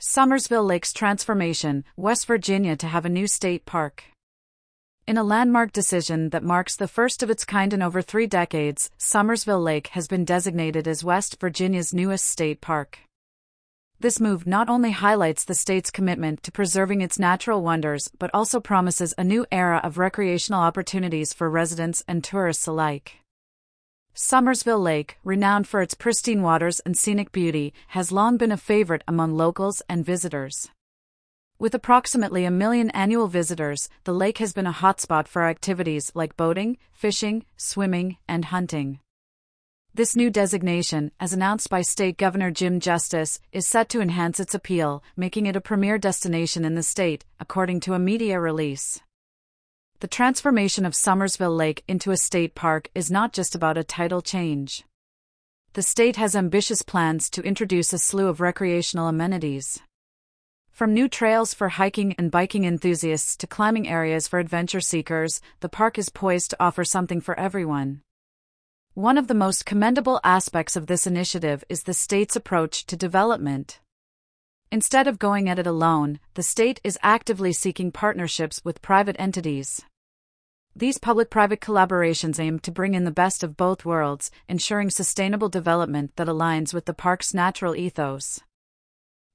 Summersville Lake's transformation, West Virginia to have a new state park. In a landmark decision that marks the first of its kind in over three decades, Summersville Lake has been designated as West Virginia's newest state park. This move not only highlights the state's commitment to preserving its natural wonders but also promises a new era of recreational opportunities for residents and tourists alike. Summersville Lake, renowned for its pristine waters and scenic beauty, has long been a favorite among locals and visitors. With approximately a million annual visitors, the lake has been a hotspot for activities like boating, fishing, swimming, and hunting. This new designation, as announced by State Governor Jim Justice, is set to enhance its appeal, making it a premier destination in the state, according to a media release. The transformation of Summersville Lake into a state park is not just about a title change. The state has ambitious plans to introduce a slew of recreational amenities. From new trails for hiking and biking enthusiasts to climbing areas for adventure seekers, the park is poised to offer something for everyone. One of the most commendable aspects of this initiative is the state's approach to development. Instead of going at it alone, the state is actively seeking partnerships with private entities. These public private collaborations aim to bring in the best of both worlds, ensuring sustainable development that aligns with the park's natural ethos.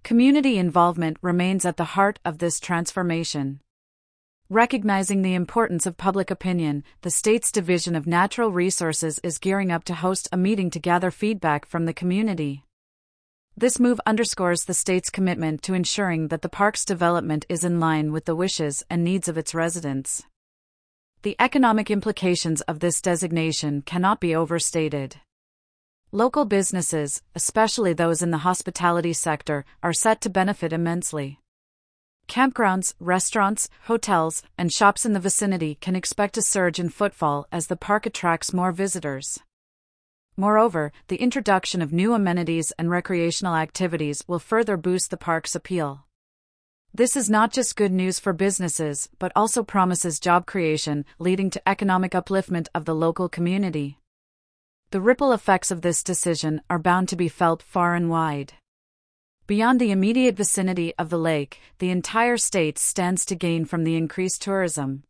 Community involvement remains at the heart of this transformation. Recognizing the importance of public opinion, the state's Division of Natural Resources is gearing up to host a meeting to gather feedback from the community. This move underscores the state's commitment to ensuring that the park's development is in line with the wishes and needs of its residents. The economic implications of this designation cannot be overstated. Local businesses, especially those in the hospitality sector, are set to benefit immensely. Campgrounds, restaurants, hotels, and shops in the vicinity can expect a surge in footfall as the park attracts more visitors. Moreover, the introduction of new amenities and recreational activities will further boost the park's appeal. This is not just good news for businesses, but also promises job creation, leading to economic upliftment of the local community. The ripple effects of this decision are bound to be felt far and wide. Beyond the immediate vicinity of the lake, the entire state stands to gain from the increased tourism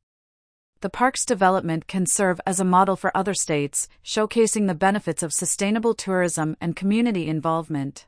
the park's development can serve as a model for other states, showcasing the benefits of sustainable tourism and community involvement.